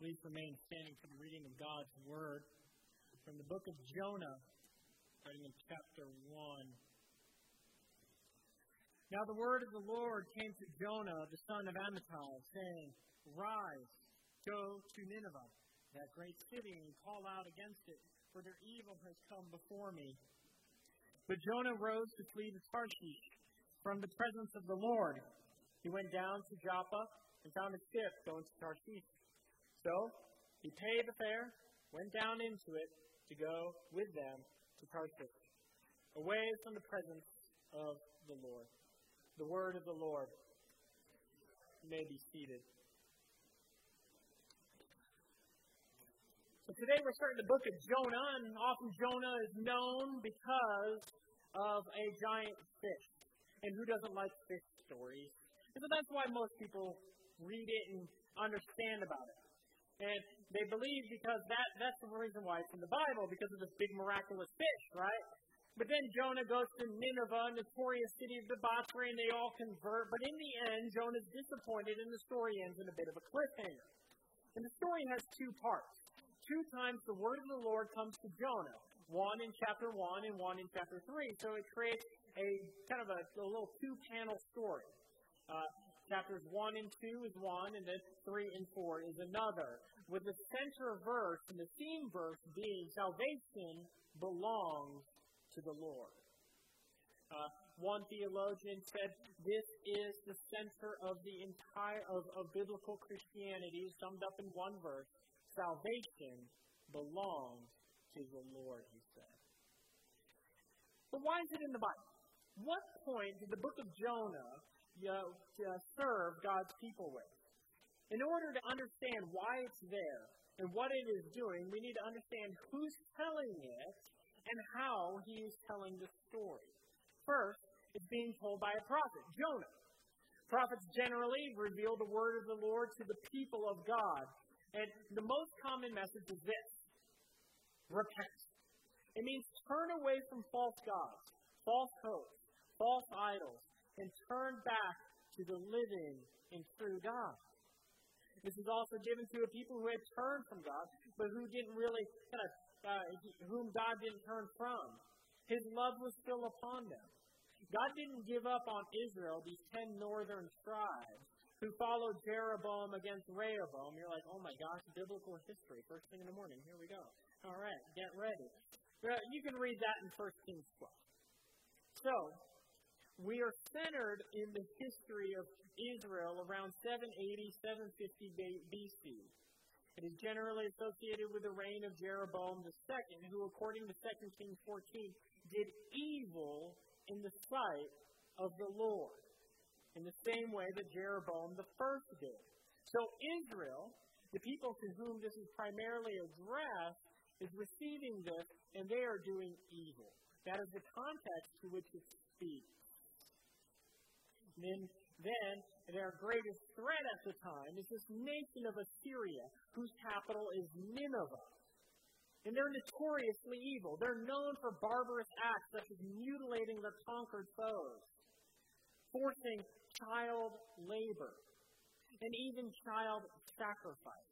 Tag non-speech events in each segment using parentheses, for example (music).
Please remain standing for the reading of God's Word from the book of Jonah, starting in chapter 1. Now the word of the Lord came to Jonah, the son of Amittai, saying, Rise, go to Nineveh, that great city, and call out against it, for their evil has come before me. But Jonah rose to flee to Tarshish from the presence of the Lord. He went down to Joppa and found a ship going to Tarshish so he paid the fare, went down into it to go with them to Tarshish, away from the presence of the Lord. The word of the Lord may be seated. So today we're starting the book of Jonah, and often Jonah is known because of a giant fish. And who doesn't like fish stories? And so that's why most people read it and understand about it. And they believe because that, that's the reason why it's in the Bible, because of this big miraculous fish, right? But then Jonah goes to Nineveh, notorious city of debauchery, and they all convert. But in the end, Jonah's disappointed, and the story ends in a bit of a cliffhanger. And the story has two parts. Two times the word of the Lord comes to Jonah, one in chapter 1 and one in chapter 3. So it creates a kind of a, a little two panel story. Uh, chapters 1 and 2 is one, and then 3 and 4 is another with the center verse and the theme verse being salvation belongs to the Lord. Uh, one theologian said this is the center of the entire of, of biblical Christianity, summed up in one verse. Salvation belongs to the Lord, he said. But why is it in the Bible? What point did the book of Jonah uh, serve God's people with? In order to understand why it's there and what it is doing, we need to understand who's telling it and how he is telling the story. First, it's being told by a prophet, Jonah. Prophets generally reveal the word of the Lord to the people of God. And the most common message is this repent. It means turn away from false gods, false hopes, false idols, and turn back to the living and true God. This is also given to a people who had turned from God, but who didn't really kind of, uh, whom God didn't turn from. His love was still upon them. God didn't give up on Israel, these ten northern tribes who followed Jeroboam against Rehoboam. You're like, oh my gosh, biblical history. First thing in the morning. Here we go. All right, get ready. You can read that in 1 Kings 12. So, we are centered in the history of Israel around 780, 750 BC. It is generally associated with the reign of Jeroboam II, who, according to 2 Kings 14, did evil in the sight of the Lord, in the same way that Jeroboam I did. So Israel, the people to whom this is primarily addressed, is receiving this, and they are doing evil. That is the context to which it speaks. And then their greatest threat at the time is this nation of Assyria, whose capital is Nineveh. And they're notoriously evil. They're known for barbarous acts such as mutilating their conquered foes, forcing child labor, and even child sacrifice.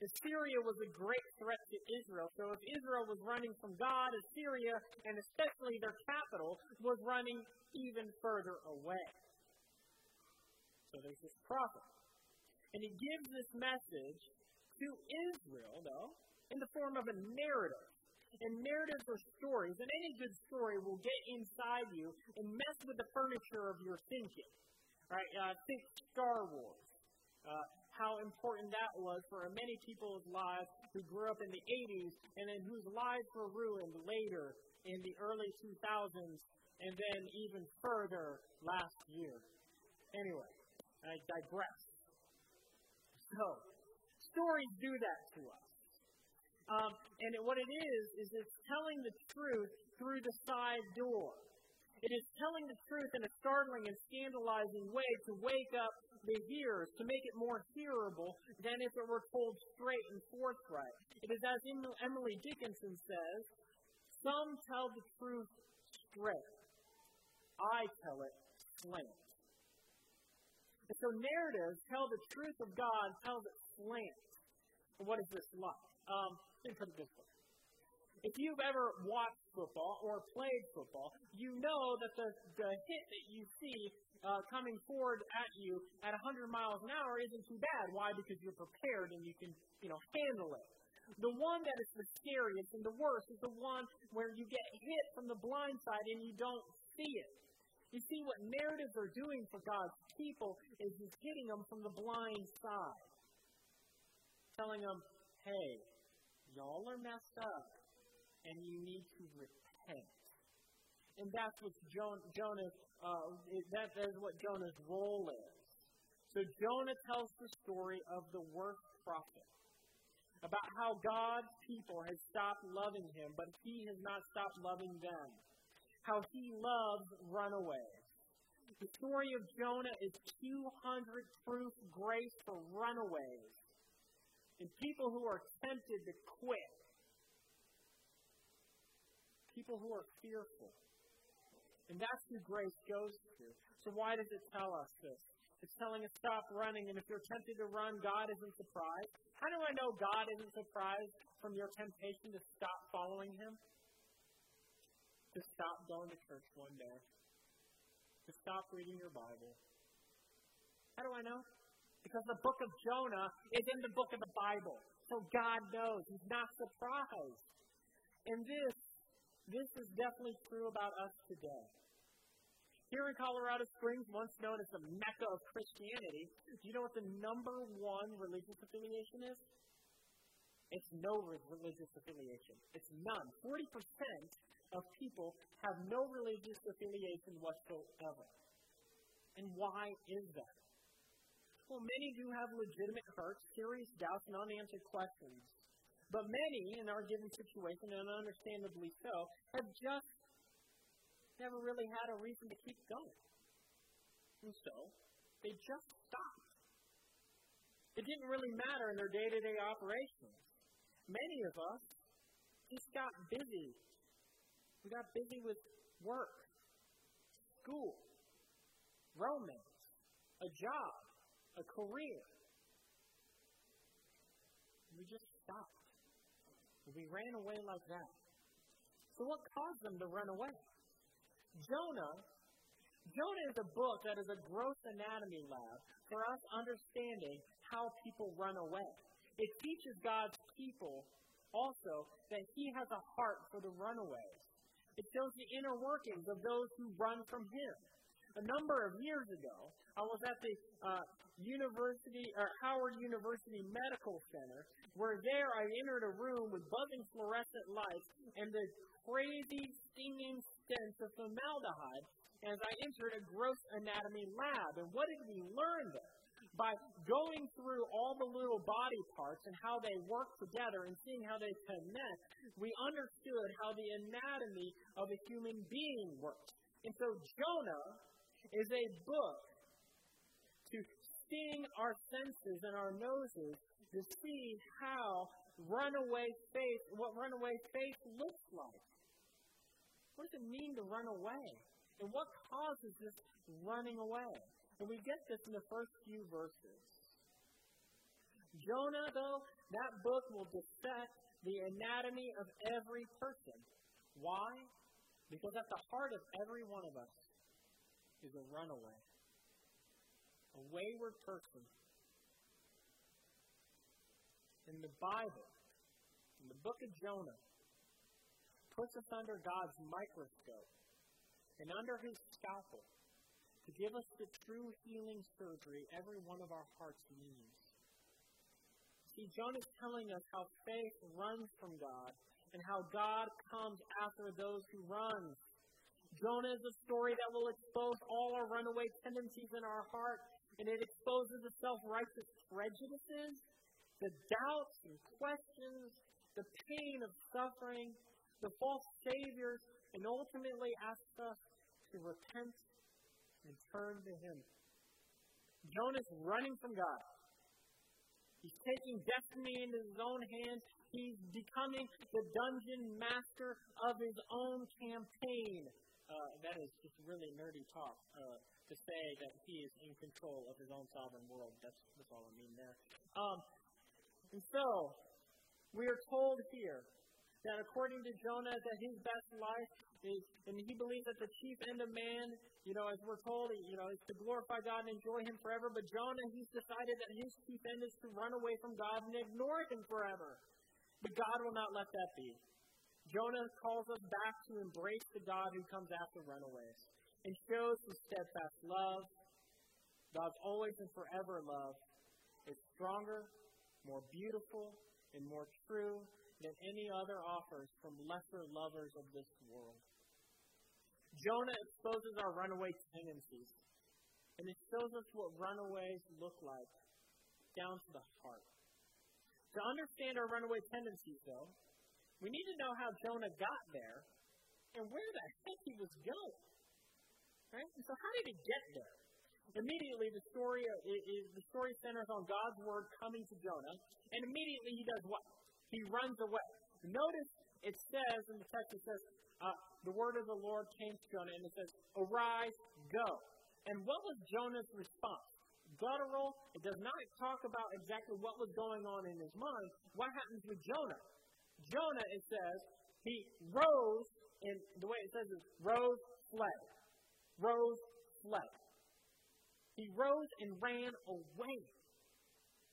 Assyria was a great threat to Israel. So if Israel was running from God, Assyria, and especially their capital, was running even further away. So there's this prophet. And he gives this message to Israel, though, in the form of a narrative. And narratives are stories, and any good story will get inside you and mess with the furniture of your thinking. Right? Uh, think Star Wars. Uh, how important that was for many people's lives who grew up in the 80s and then whose lives were ruined later in the early 2000s and then even further last year. Anyway, I digress. So, stories do that to us. Um, and what it is, is it's telling the truth through the side door. It is telling the truth in a startling and scandalizing way to wake up the hearers, to make it more hearable than if it were told straight and forthright. It is as Emily Dickinson says some tell the truth straight, I tell it slant. And so narratives tell the truth of God, tells it slant. What is this like? Um, put it this way. If you've ever watched football or played football, you know that the, the hit that you see uh, coming forward at you at 100 miles an hour isn't too bad. Why? Because you're prepared and you can, you know, handle it. The one that is the scariest and the worst is the one where you get hit from the blind side and you don't see it. You see, what narratives are doing for God's people is He's hitting them from the blind side, telling them, hey, y'all are messed up and you need to repent. And that's what Jonah, uh, that is what Jonah's role is. So Jonah tells the story of the worst prophet about how God's people has stopped loving him, but he has not stopped loving them. How he loves runaways. The story of Jonah is 200 proof grace for runaways and people who are tempted to quit. People who are fearful. And that's who grace goes to. So why does it tell us this? It's telling us stop running, and if you're tempted to run, God isn't surprised. How do I know God isn't surprised from your temptation to stop following Him? To stop going to church one day. To stop reading your Bible. How do I know? Because the book of Jonah is in the book of the Bible. So God knows. He's not surprised. And this, this is definitely true about us today. Here in Colorado Springs, once known as the Mecca of Christianity, do you know what the number one religious affiliation is? It's no religious affiliation. It's none. 40% of people have no religious affiliation whatsoever. And why is that? Well, many do have legitimate hurts, serious doubts, and unanswered questions. But many, in our given situation, and understandably so, have just never really had a reason to keep going. And so, they just stopped. It didn't really matter in their day to day operations. Many of us just got busy. Got busy with work, school, romance, a job, a career. We just stopped. We ran away like that. So, what caused them to run away? Jonah, Jonah is a book that is a gross anatomy lab for us understanding how people run away. It teaches God's people also that He has a heart for the runaways. It shows the inner workings of those who run from Him. A number of years ago, I was at the uh, University or Howard University Medical Center, where there I entered a room with buzzing fluorescent lights and the crazy stinging stench of formaldehyde as I entered a gross anatomy lab. And what did we learn there? By going through all the little body parts and how they work together and seeing how they connect, we understood how the anatomy of a human being works. And so Jonah is a book to sting our senses and our noses to see how runaway faith, what runaway faith looks like. What does it mean to run away? And what causes this running away? And we get this in the first few verses. Jonah, though, that book will dissect the anatomy of every person. Why? Because at the heart of every one of us is a runaway, a wayward person. In the Bible, in the book of Jonah, puts us under God's microscope and under his scalpel to give us the true healing surgery every one of our hearts needs. See, Jonah is telling us how faith runs from God and how God comes after those who run. Jonah is a story that will expose all our runaway tendencies in our heart, and it exposes the self righteous prejudices, the doubts and questions, the pain of suffering, the false saviors, and ultimately asks us to repent and turn to Him. Jonah's running from God. He's taking destiny into his own hands. He's becoming the dungeon master of his own campaign. Uh, that is just really nerdy talk uh, to say that he is in control of his own sovereign world. That's, that's all I mean there. Um, And so, we are told here that according to Jonah, that his best life is, and he believes that the chief end of man, you know, as we're told, you know, is to glorify God and enjoy Him forever. But Jonah, he's decided that his chief end is to run away from God and ignore Him forever. But God will not let that be. Jonah calls us back to embrace the God who comes after runaways and shows his steadfast love. God's always and forever love is stronger, more beautiful, and more true than any other offers from lesser lovers of this world. Jonah exposes our runaway tendencies, and it shows us what runaways look like down to the heart. To understand our runaway tendencies, though, we need to know how Jonah got there and where the heck he was going. Right? So, how did he get there? Immediately, the story is, the story centers on God's word coming to Jonah, and immediately he does what? He runs away. Notice it says in the text, it says, uh, the word of the Lord came to Jonah, and it says, Arise, go. And what was Jonah's response? Guttural. It does not talk about exactly what was going on in his mind. What happens with Jonah? Jonah, it says, he rose, and the way it says is rose, fled. Rose, fled. He rose and ran away.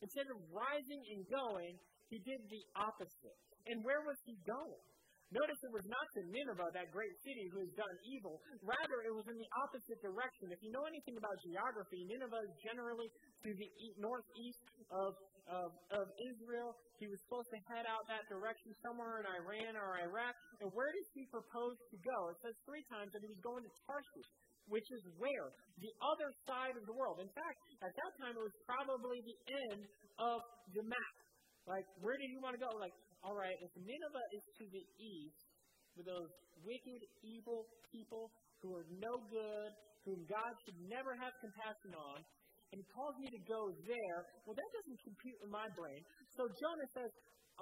Instead of rising and going, he did the opposite. And where was he going? Notice it was not to Nineveh, that great city who has done evil. Rather, it was in the opposite direction. If you know anything about geography, Nineveh is generally to the northeast of, of, of Israel. He was supposed to head out that direction somewhere in Iran or Iraq. And where did he propose to go? It says three times that he was going to Tarshish, which is where? The other side of the world. In fact, at that time, it was probably the end of the map. Like, where do you want to go? Like, all right, if Nineveh is to the east, with those wicked, evil people who are no good, whom God should never have compassion on, and he calls me to go there, well, that doesn't compute in my brain. So Jonah says,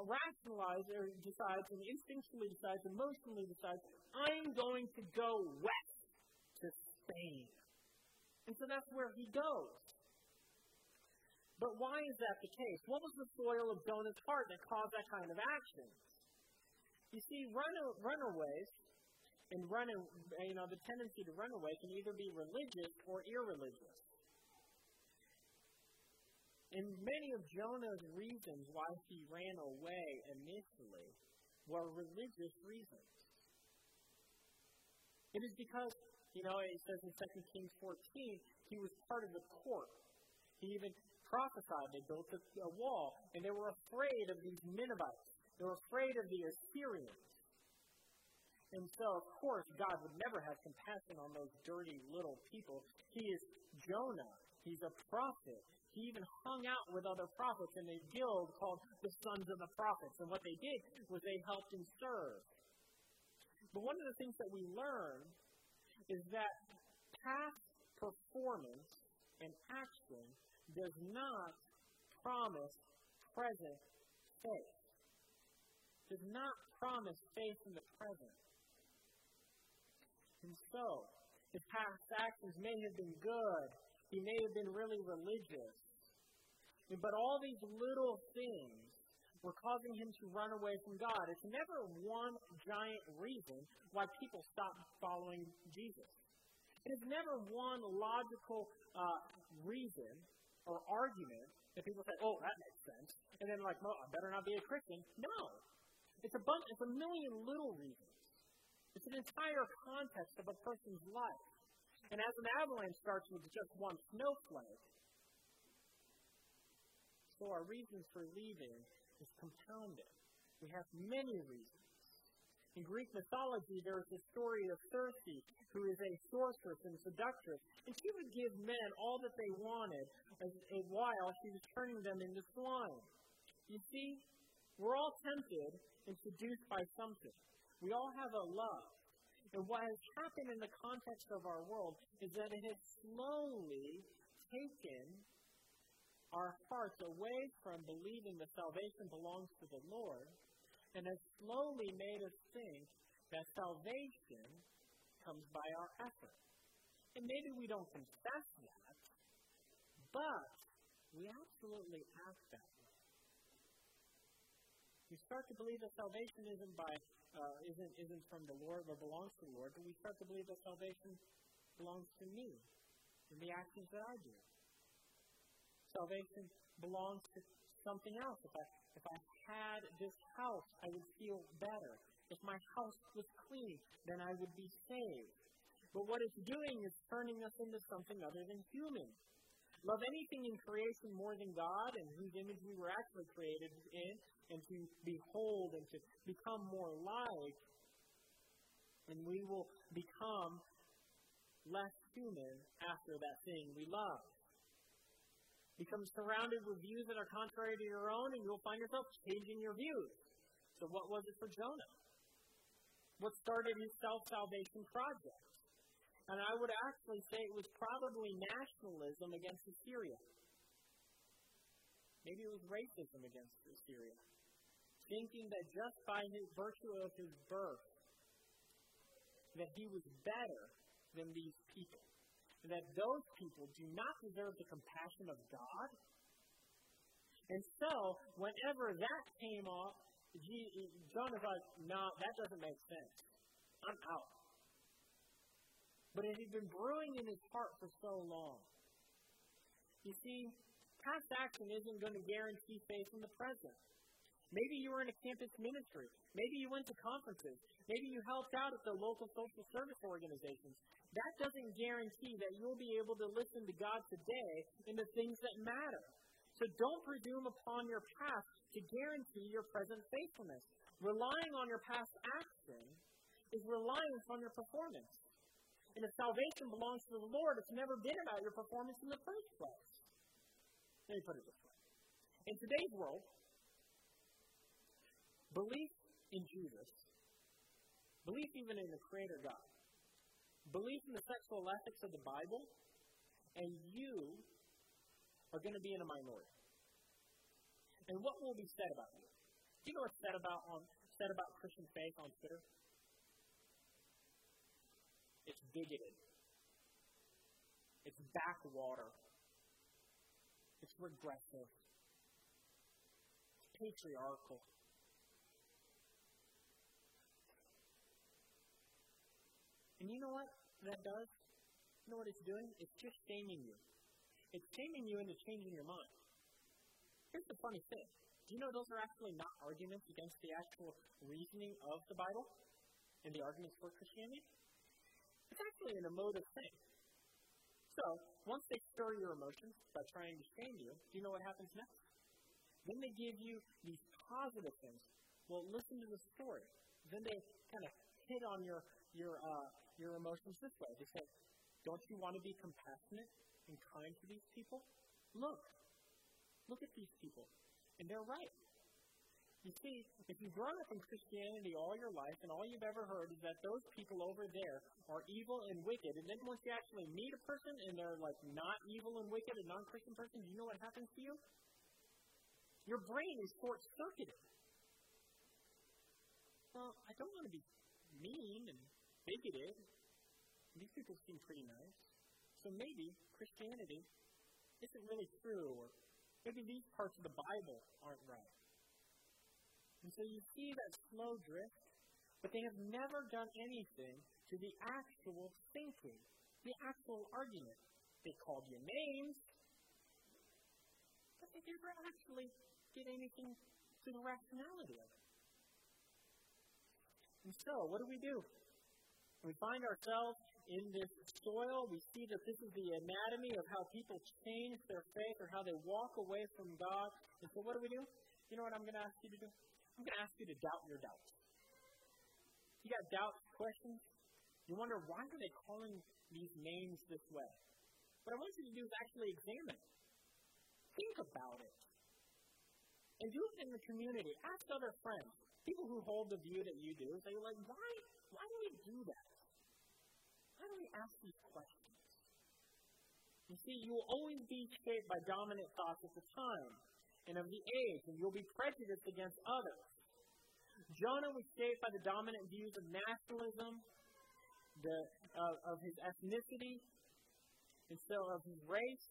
rationalize or decides and instinctually decides, emotionally decides, I'm going to go west to Spain. And so that's where he goes. But why is that the case? What was the soil of Jonah's heart that caused that kind of action? You see, run, runaways and run, you know, the tendency to run away can either be religious or irreligious. And many of Jonah's reasons why he ran away initially were religious reasons. It is because, you know, it says in 2 Kings 14, he was part of the court. He even prophesied. They built a, a wall, and they were afraid of these Ninevites. They were afraid of the Assyrians. And so, of course, God would never have compassion on those dirty little people. He is Jonah. He's a prophet. He even hung out with other prophets in a guild called the Sons of the Prophets. And what they did was they helped him serve. But one of the things that we learn is that past performance and action does not promise present faith. Does not promise faith in the present. And so, his past actions may have been good. He may have been really religious. But all these little things were causing him to run away from God. It's never one giant reason why people stop following Jesus. It is never one logical uh, reason or argument that people say, oh, that makes sense. And then like, well, I better not be a Christian. No. It's a bunch, it's a million little reasons. It's an entire context of a person's life. And as an avalanche starts with just one snowflake, so our reasons for leaving is compounded. We have many reasons. In Greek mythology, there is the story of Circe, who is a sorceress and seductress, and she would give men all that they wanted while she was turning them into swine. You see, we're all tempted and seduced by something. We all have a love. And what has happened in the context of our world is that it has slowly taken our hearts away from believing that salvation belongs to the Lord and has slowly made us think that salvation comes by our effort. And maybe we don't confess that, but we absolutely act that we start to believe that salvation isn't by uh, isn't isn't from the Lord or belongs to the Lord, but we start to believe that salvation belongs to me and the actions that I do. Salvation belongs to something else. If I if I had this house, I would feel better. If my house was clean, then I would be saved. But what it's doing is turning us into something other than human. Love anything in creation more than God and whose image we were actually created in, and to behold and to become more like, and we will become less human after that thing we love. Become surrounded with views that are contrary to your own, and you'll find yourself changing your views. So, what was it for Jonah? What started his self salvation project? And I would actually say it was probably nationalism against Assyria. Maybe it was racism against Assyria. Thinking that just by his virtue of his birth, that he was better than these people. And that those people do not deserve the compassion of God. And so, whenever that came off, up, Jonah's like, no, that doesn't make sense. I'm out. But it had been brewing in his heart for so long. You see, past action isn't going to guarantee faith in the present. Maybe you were in a campus ministry. Maybe you went to conferences. Maybe you helped out at the local social service organizations. That doesn't guarantee that you'll be able to listen to God today in the things that matter. So don't presume upon your past to guarantee your present faithfulness. Relying on your past action is reliance on your performance. And if salvation belongs to the Lord, it's never been about your performance in the first place. Let me put it this way. In today's world, belief in Jesus, belief even in the Creator God, belief in the sexual ethics of the Bible, and you are going to be in a minority. And what will be said about you? Do you know what's said about on said about Christian faith on Twitter? It's bigoted. It's backwater. It's regressive. It's patriarchal. And you know what that does? You know what it's doing? It's just shaming you. It's shaming you into changing your mind. Here's the funny thing. Do you know those are actually not arguments against the actual reasoning of the Bible and the arguments for Christianity? It's actually an emotive thing. So, once they stir your emotions by trying to shame you, do you know what happens next? Then they give you these positive things. Well, listen to the story. Then they kind of hit on your your uh, your emotions this way. They say, "Don't you want to be compassionate and kind to these people? Look, look at these people, and they're right. You see, if you've grown up in Christianity all your life and all you've ever heard is that those people over there are evil and wicked, and then once you actually meet a person and they're like not evil and wicked, a non Christian person, do you know what happens to you? Your brain is short circuited. Well, I don't want to be mean and bigoted. These people seem pretty nice. So maybe Christianity isn't really true, or maybe these parts of the Bible aren't right. And so you see that slow drift, but they have never done anything to the actual thinking, the actual argument. They called you names, but they never actually did anything to the rationality of it. And so, what do we do? We find ourselves in this soil. We see that this is the anatomy of how people change their faith or how they walk away from God. And so, what do we do? You know what I'm going to ask you to do? I'm going to ask you to doubt your doubts. You got doubts, questions? You wonder why are they calling these names this way? What I want you to do is actually examine it. Think about it. And do it in the community. Ask other friends, people who hold the view that you do, say, like, why, why do we do that? Why do we ask these questions? You see, you will always be shaped by dominant thoughts at the time and of the age, and you'll be prejudiced against others. Jonah was shaped by the dominant views of nationalism, the, uh, of his ethnicity, and so of his race.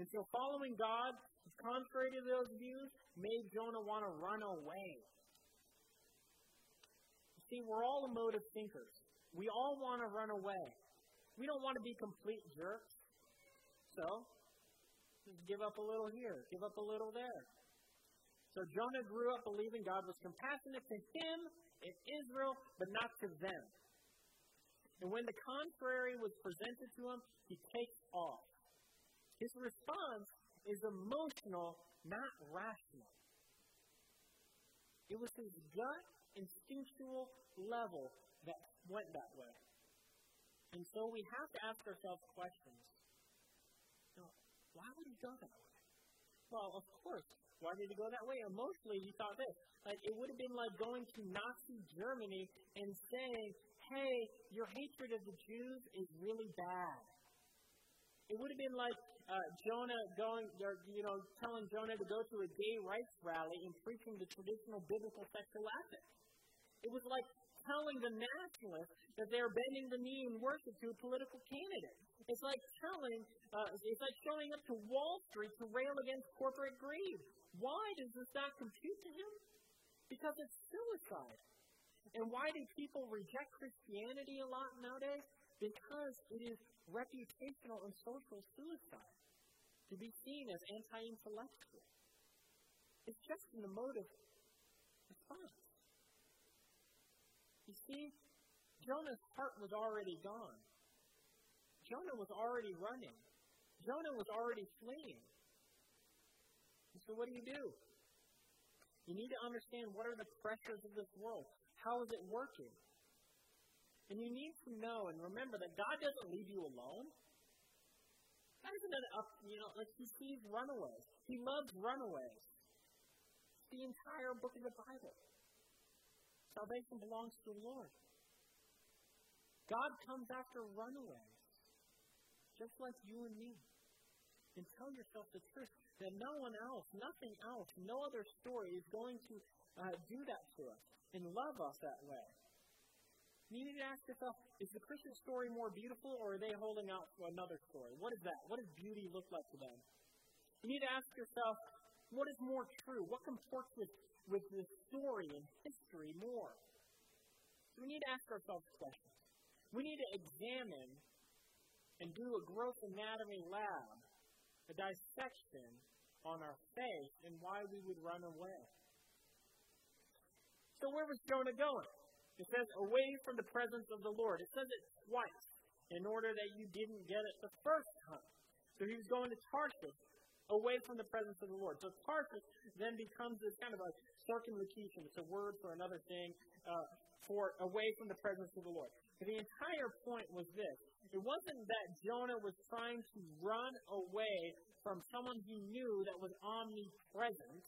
And so following God, contrary to those views, made Jonah want to run away. See, we're all emotive thinkers. We all want to run away. We don't want to be complete jerks. So, just give up a little here, give up a little there. So Jonah grew up believing God was compassionate to him in Israel, but not to them. And when the contrary was presented to him, he takes off. His response is emotional, not rational. It was his gut, instinctual level that went that way. And so we have to ask ourselves questions. You know, why would he go that way? Well, of course, why did he go that way? Emotionally, he thought this. Like, it would have been like going to Nazi Germany and saying, hey, your hatred of the Jews is really bad. It would have been like uh, Jonah going, or, you know, telling Jonah to go to a gay rights rally and preaching the traditional biblical sexual ethic. It was like telling the nationalists that they're bending the knee in worship to a political candidate. It's like telling, uh, it's like showing up to Wall Street to rail against corporate greed. Why does this not compute to him? Because it's suicide. And why do people reject Christianity a lot nowadays? Because it is reputational and social suicide to be seen as anti intellectual. It's just an emotive response. You see, Jonah's heart was already gone. Jonah was already running. Jonah was already fleeing. So, what do you do? You need to understand what are the pressures of this world. How is it working? And you need to know and remember that God doesn't leave you alone. God isn't an up, you know, like He sees runaways. He loves runaways. It's the entire book of the Bible. Salvation belongs to the Lord. God comes after runaways, just like you and me. And tell yourself the truth that no one else, nothing else, no other story is going to uh, do that to us and love us that way. You need to ask yourself, is the Christian story more beautiful or are they holding out for another story? What is that? What does beauty look like to them? You need to ask yourself, what is more true? What comports with, with the story and history more? We need to ask ourselves questions. We need to examine and do a gross anatomy lab, a dissection on our faith and why we would run away. So where was Jonah going? It says, away from the presence of the Lord. It says it twice in order that you didn't get it the first time. So he was going to Tarshish, away from the presence of the Lord. So Tarshish then becomes this kind of a circumlocution. It's a word for another thing, uh, for away from the presence of the Lord. But the entire point was this. It wasn't that Jonah was trying to run away from someone he knew that was omnipresent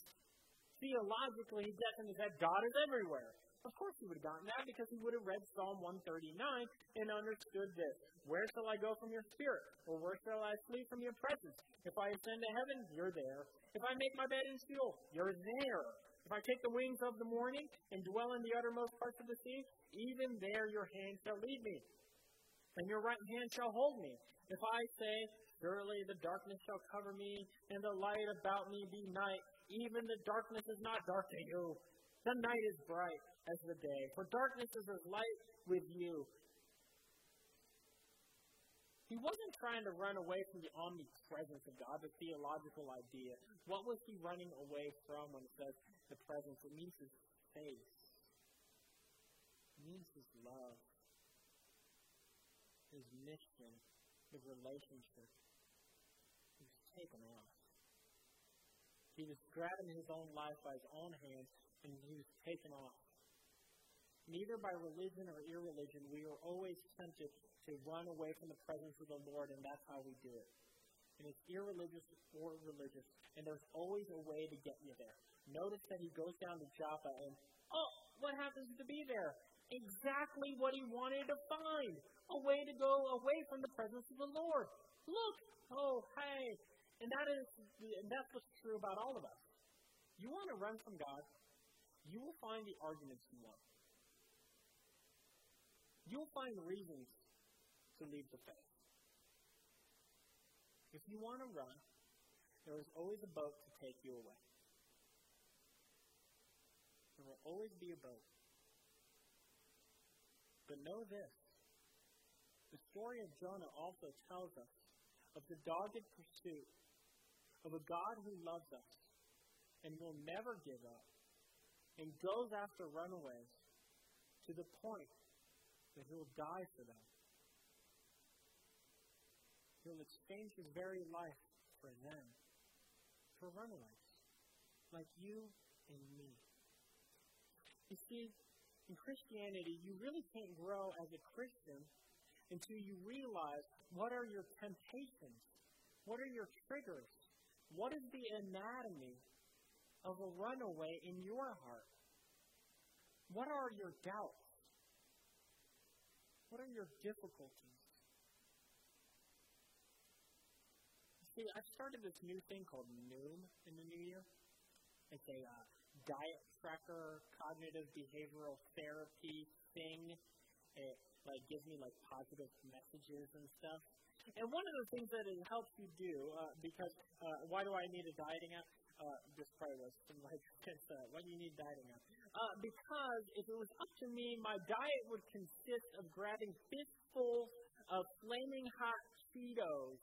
theologically, he definitely said God is everywhere. Of course he would have gotten that because he would have read Psalm 139 and understood this. Where shall I go from your spirit? Or where shall I flee from your presence? If I ascend to heaven, you're there. If I make my bed in Sheol, you're there. If I take the wings of the morning and dwell in the uttermost parts of the sea, even there your hand shall lead me, and your right hand shall hold me. If I say, Surely the darkness shall cover me, and the light about me be night, even the darkness is not dark to you. The night is bright as the day, for darkness is as light with you. He wasn't trying to run away from the omnipresence of God, the theological idea. What was he running away from when it says the presence? It means his face. It means his love, his mission, his relationship. He was taken off. He was grabbing his own life by his own hands, and he was taken off. Neither by religion or irreligion, we are always tempted to run away from the presence of the Lord, and that's how we do it. And it's irreligious or religious, and there's always a way to get you there. Notice that he goes down to Joppa, and oh, what happens to be there? Exactly what he wanted to find a way to go away from the presence of the Lord. Look, oh, hey, and that is, and that's what's true about all of us. You want to run from God, you will find the arguments you want. You'll find reasons to leave the faith. If you want to run, there is always a boat to take you away. There will always be a boat. But know this the story of Jonah also tells us of the dogged pursuit of a God who loves us and will never give up and goes after runaways to the point that he will die for them. He'll exchange his very life for them, for runaways, like you and me. You see, in Christianity, you really can't grow as a Christian until you realize what are your temptations, what are your triggers, what is the anatomy of a runaway in your heart? What are your doubts? What are your difficulties? See, I started this new thing called Noom in the new year. It's a uh, diet tracker, cognitive behavioral therapy thing. It like gives me like positive messages and stuff. And one of the things that it helps you do, uh, because uh, why do I need a dieting app? Uh, this probably was some like (laughs) uh, why do you need dieting app? Uh, because if it was up to me, my diet would consist of grabbing fistfuls of flaming hot Cheetos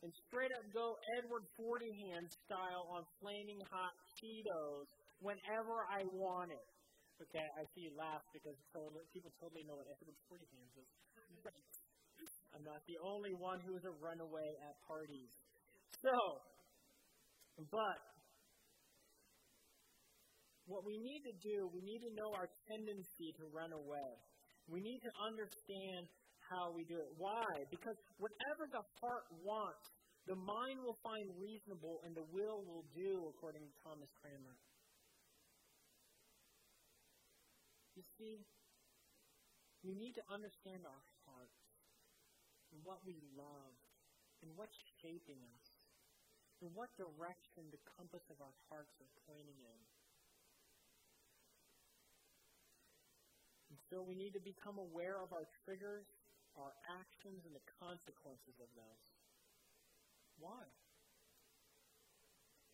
and straight up go Edward Forty Hand style on flaming hot Cheetos whenever I want it. Okay, I see you laugh because totally, people totally know what Edward Forty Hands is. I'm not the only one who is a runaway at parties. So, but what we need to do, we need to know our tendency to run away. We need to understand how we do it. Why? Because whatever the heart wants, the mind will find reasonable and the will will do, according to Thomas Cranmer. See, we need to understand our hearts and what we love and what's shaping us and what direction the compass of our hearts are pointing in. And so we need to become aware of our triggers, our actions, and the consequences of those. Why?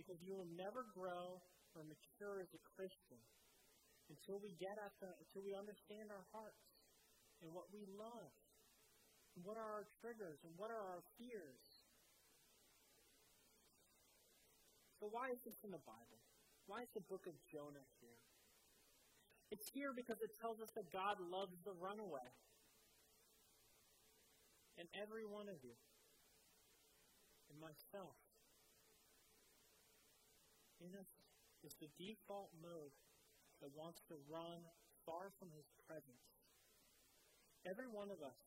Because you will never grow or mature as a Christian until we get at the, until we understand our hearts and what we love, and what are our triggers, and what are our fears. So why is this in the Bible? Why is the book of Jonah here? It's here because it tells us that God loves the runaway. And every one of you and myself. In us is the default mode that wants to run far from His presence. Every one of us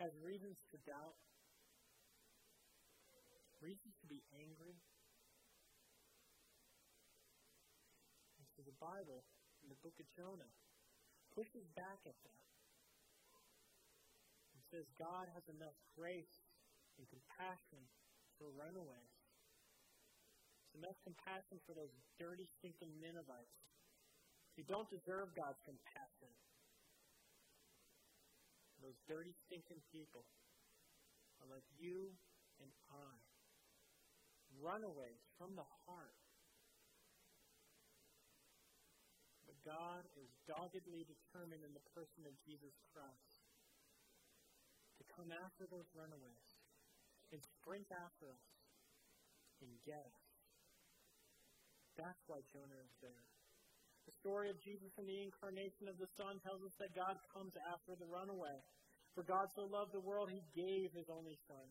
has reasons to doubt, reasons to be angry. And so the Bible, in the book of Jonah, pushes back at that and says God has enough grace and compassion for runaways. Enough compassion for those dirty, stinking Ninevites who don't deserve God's compassion. Those dirty, stinking people are like you and I. Runaways from the heart. But God is doggedly determined in the person of Jesus Christ to come after those runaways and sprint after us and get us. That's why Jonah is there. The story of Jesus and the incarnation of the Son tells us that God comes after the runaway. For God so loved the world, he gave his only Son.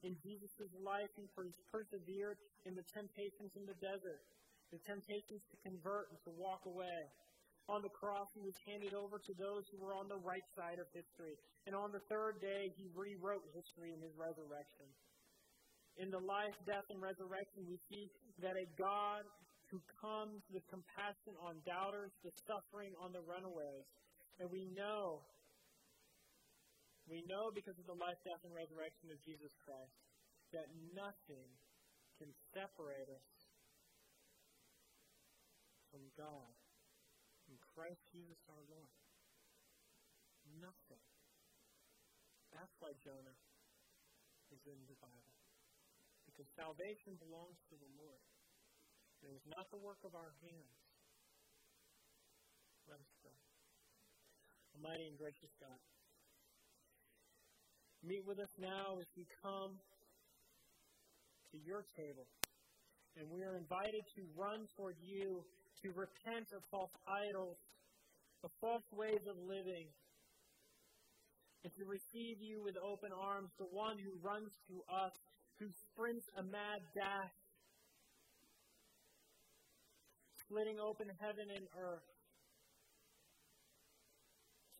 In Jesus' life, he persevered in the temptations in the desert, the temptations to convert and to walk away. On the cross, he was handed over to those who were on the right side of history. And on the third day, he rewrote history in his resurrection. In the life, death, and resurrection, we see that a God who comes with compassion on doubters, the suffering on the runaways. And we know, we know because of the life, death, and resurrection of Jesus Christ, that nothing can separate us from God in Christ Jesus our Lord. Nothing. That's why Jonah is in the Bible. because salvation belongs to the Lord. Is not the work of our hands. Let us pray. Almighty and gracious God, meet with us now as we come to your table. And we are invited to run toward you, to repent of false idols, of false ways of living, and to receive you with open arms, the one who runs to us, who sprints a mad dash splitting open heaven and earth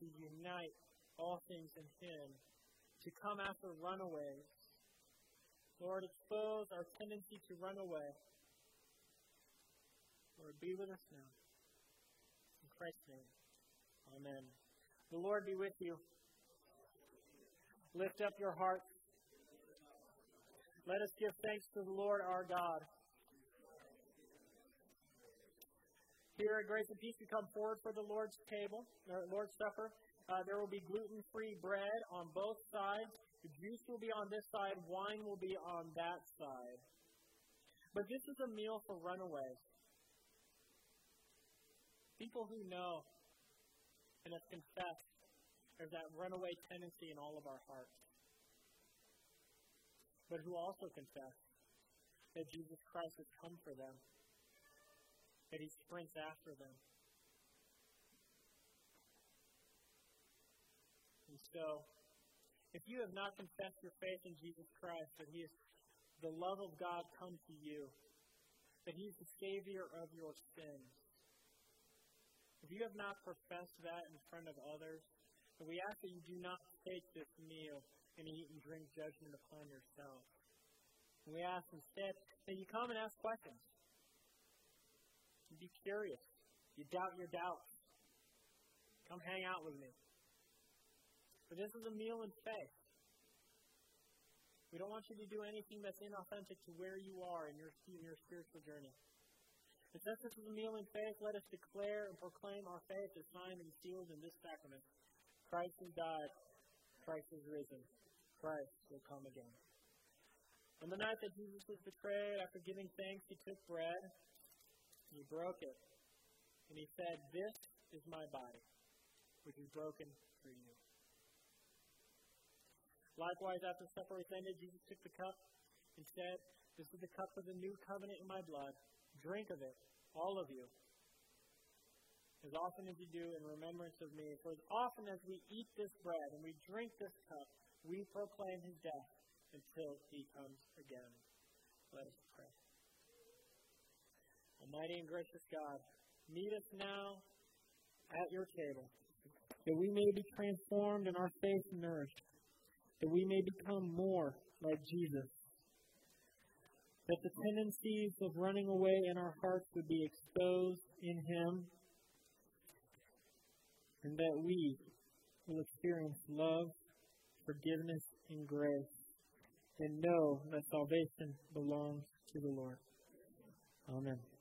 to unite all things in Him, to come after runaways. Lord, expose our tendency to run away. Lord, be with us now. In Christ's name, Amen. The Lord be with you. Lift up your hearts. Let us give thanks to the Lord our God. Here at Grace and Peace, we come forward for the Lord's table, or Lord's Supper. Uh, there will be gluten free bread on both sides. The juice will be on this side, wine will be on that side. But this is a meal for runaways. People who know and have confessed there's that runaway tendency in all of our hearts. But who also confess that Jesus Christ has come for them that he sprints after them. And so, if you have not confessed your faith in Jesus Christ, that he is the love of God come to you, that he is the Savior of your sins, if you have not professed that in front of others, then we ask that you do not take this meal and eat and drink judgment upon yourself. And we ask instead that you come and ask questions. You be curious. You doubt your doubts. Come hang out with me. For this is a meal in faith. We don't want you to do anything that's inauthentic to where you are in your, in your spiritual journey. But since this is a meal in faith, let us declare and proclaim our faith as signed and sealed in this sacrament. Christ has died. Christ is risen. Christ will come again. On the night that Jesus was betrayed, after giving thanks, he took bread. He broke it. And he said, This is my body, which is broken for you. Likewise, after supper was ended, Jesus took the cup and said, This is the cup of the new covenant in my blood. Drink of it, all of you, as often as you do in remembrance of me. For as often as we eat this bread and we drink this cup, we proclaim his death until he comes again. Let us pray. Almighty and gracious God, meet us now at your table, that we may be transformed and our faith nourished, that we may become more like Jesus, that the tendencies of running away in our hearts would be exposed in Him, and that we will experience love, forgiveness, and grace, and know that salvation belongs to the Lord. Amen.